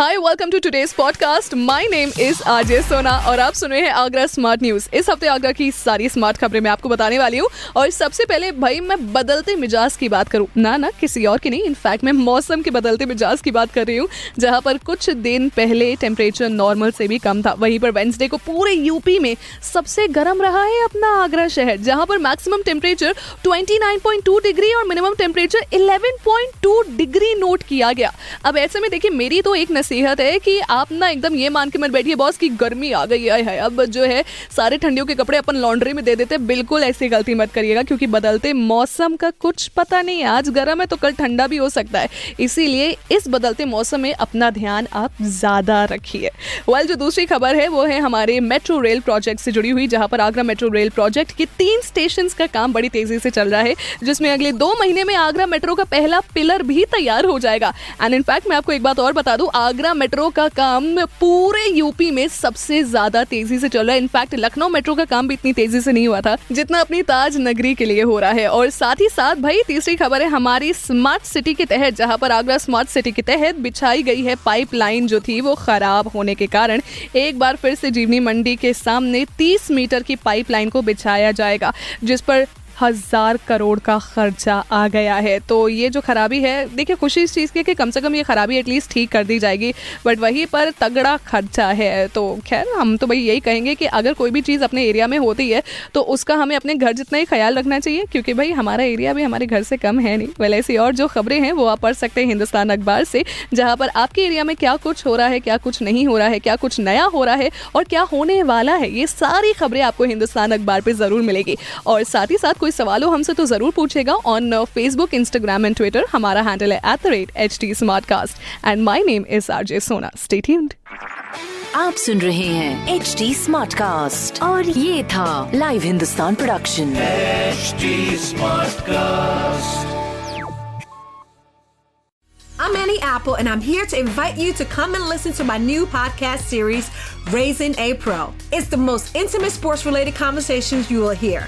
hi welcome to today's podcast my name is RJ Sona और आप सुन रहे हैं आगरा स्मार्ट न्यूज़ इस हफ़्ते आगरा की सारी स्मार्ट खबरें मैं आपको बताने वाली हूँ। और सबसे पहले भाई, मैं बदलते मिजाज की बात करूँ। ना ना, किसी और की नहीं। इनफैक्ट मैं मौसम के बदलते मिजाज की बात कर रही हूँ, जहाँ पर कुछ दिन पहले टेम्परेचर नॉर्मल से भी कम था। वहीं पर वेंसडे को पूरे यूपी में सबसे गर्म रहा है अपना आगरा शहर, जहाँ पर मैक्सिमम टेम्परेचर 29.2 डिग्री और मिनिमम टेम्परेचर 11.2 डिग्री नोट किया गया। अब ऐसे में देखिए, मेरी तो एक नसीहत है कि आप ना एकदम ये मान के मत बैठिए बॉस की गर्मी आ गई है अब जो है, सारे ठंडियों के कपड़े अपन लॉन्ड्री में दे देते बिल्कुल ऐसी गलती मत करिएगा, क्योंकि बदलते मौसम का कुछ पता नहीं आज गर्म है तो कल ठंडा भी हो सकता है। इसीलिए इस बदलते मौसम में अपना ध्यान आप ज़्यादा रखिए। वेल जो दूसरी खबर है, वो है हमारे मेट्रो रेल प्रोजेक्ट से जुड़ी हुई, जहाँ पर आगरा मेट्रो रेल प्रोजेक्ट के तीन स्टेशन का काम बड़ी तेज़ी से चल रहा है, जिसमें अगले दो महीने में आगरा मेट्रो का पहला पिलर भी तैयार हो जाएगा। एंड इनफैक्ट मैं आपको एक बात और बता दूँ आगरा मेट्रो का काम पूरे यूपी में सबसे ज़्यादा तेज़ी से चल रहा है। इनफैक्ट लखनऊ मेट्रो का काम भी इतनी तेज़ी से नहीं हुआ था, जितना अपनी ताज नगरी के लिए हो रहा है। और साथ ही साथ, भाई, तीसरी खबर है, हमारी स्मार्ट सिटी के तहत, जहाँ पर आगरा स्मार्ट सिटी के तहत बिछाई गई है पाइपलाइन जो थी, वो खराब होने के कारण एक बार फिर से जीवनी मंडी के सामने 30 मीटर की पाइपलाइन को बिछाया जाएगा, जिस पर हज़ार करोड़ का खर्चा आ गया है। तो ये जो खराबी है, देखिए खुशी इस चीज़ की कि कम से कम ये खराबी एटलीस्ट ठीक कर दी जाएगी बट वहीं पर तगड़ा खर्चा है। तो खैर, हम तो भाई यही कहेंगे कि अगर कोई भी चीज़ अपने एरिया में होती है तो उसका हमें अपने घर जितना ही ख्याल रखना चाहिए, क्योंकि भाई हमारा एरिया भी हमारे घर से कम है नहीं। वेल ऐसी और जो खबरें हैं, वो आप पढ़ सकते हैं हिंदुस्तान अखबार से, जहाँ पर आपके एरिया में क्या कुछ हो रहा है, क्या कुछ नहीं हो रहा है, क्या कुछ नया हो रहा है और क्या होने वाला है, ये सारी खबरें आपको हिंदुस्तान अखबार पर ज़रूर मिलेगी। और साथ ही साथ कोई सवाल हो हमसे तो ज़रूर पूछेगा on Facebook Instagram and Twitter हमारा हैंडल है at the rate H T smartcast and my name is R J Sona stay tuned आप सुन रहे हैं एच डी स्मार्ट कास्ट और ये था live Hindustan production HD Smartcast. I'm Annie Apple, and I'm here to invite you to come and listen to my new podcast series, Raising a Pro. It's the most intimate sports related conversations you will hear.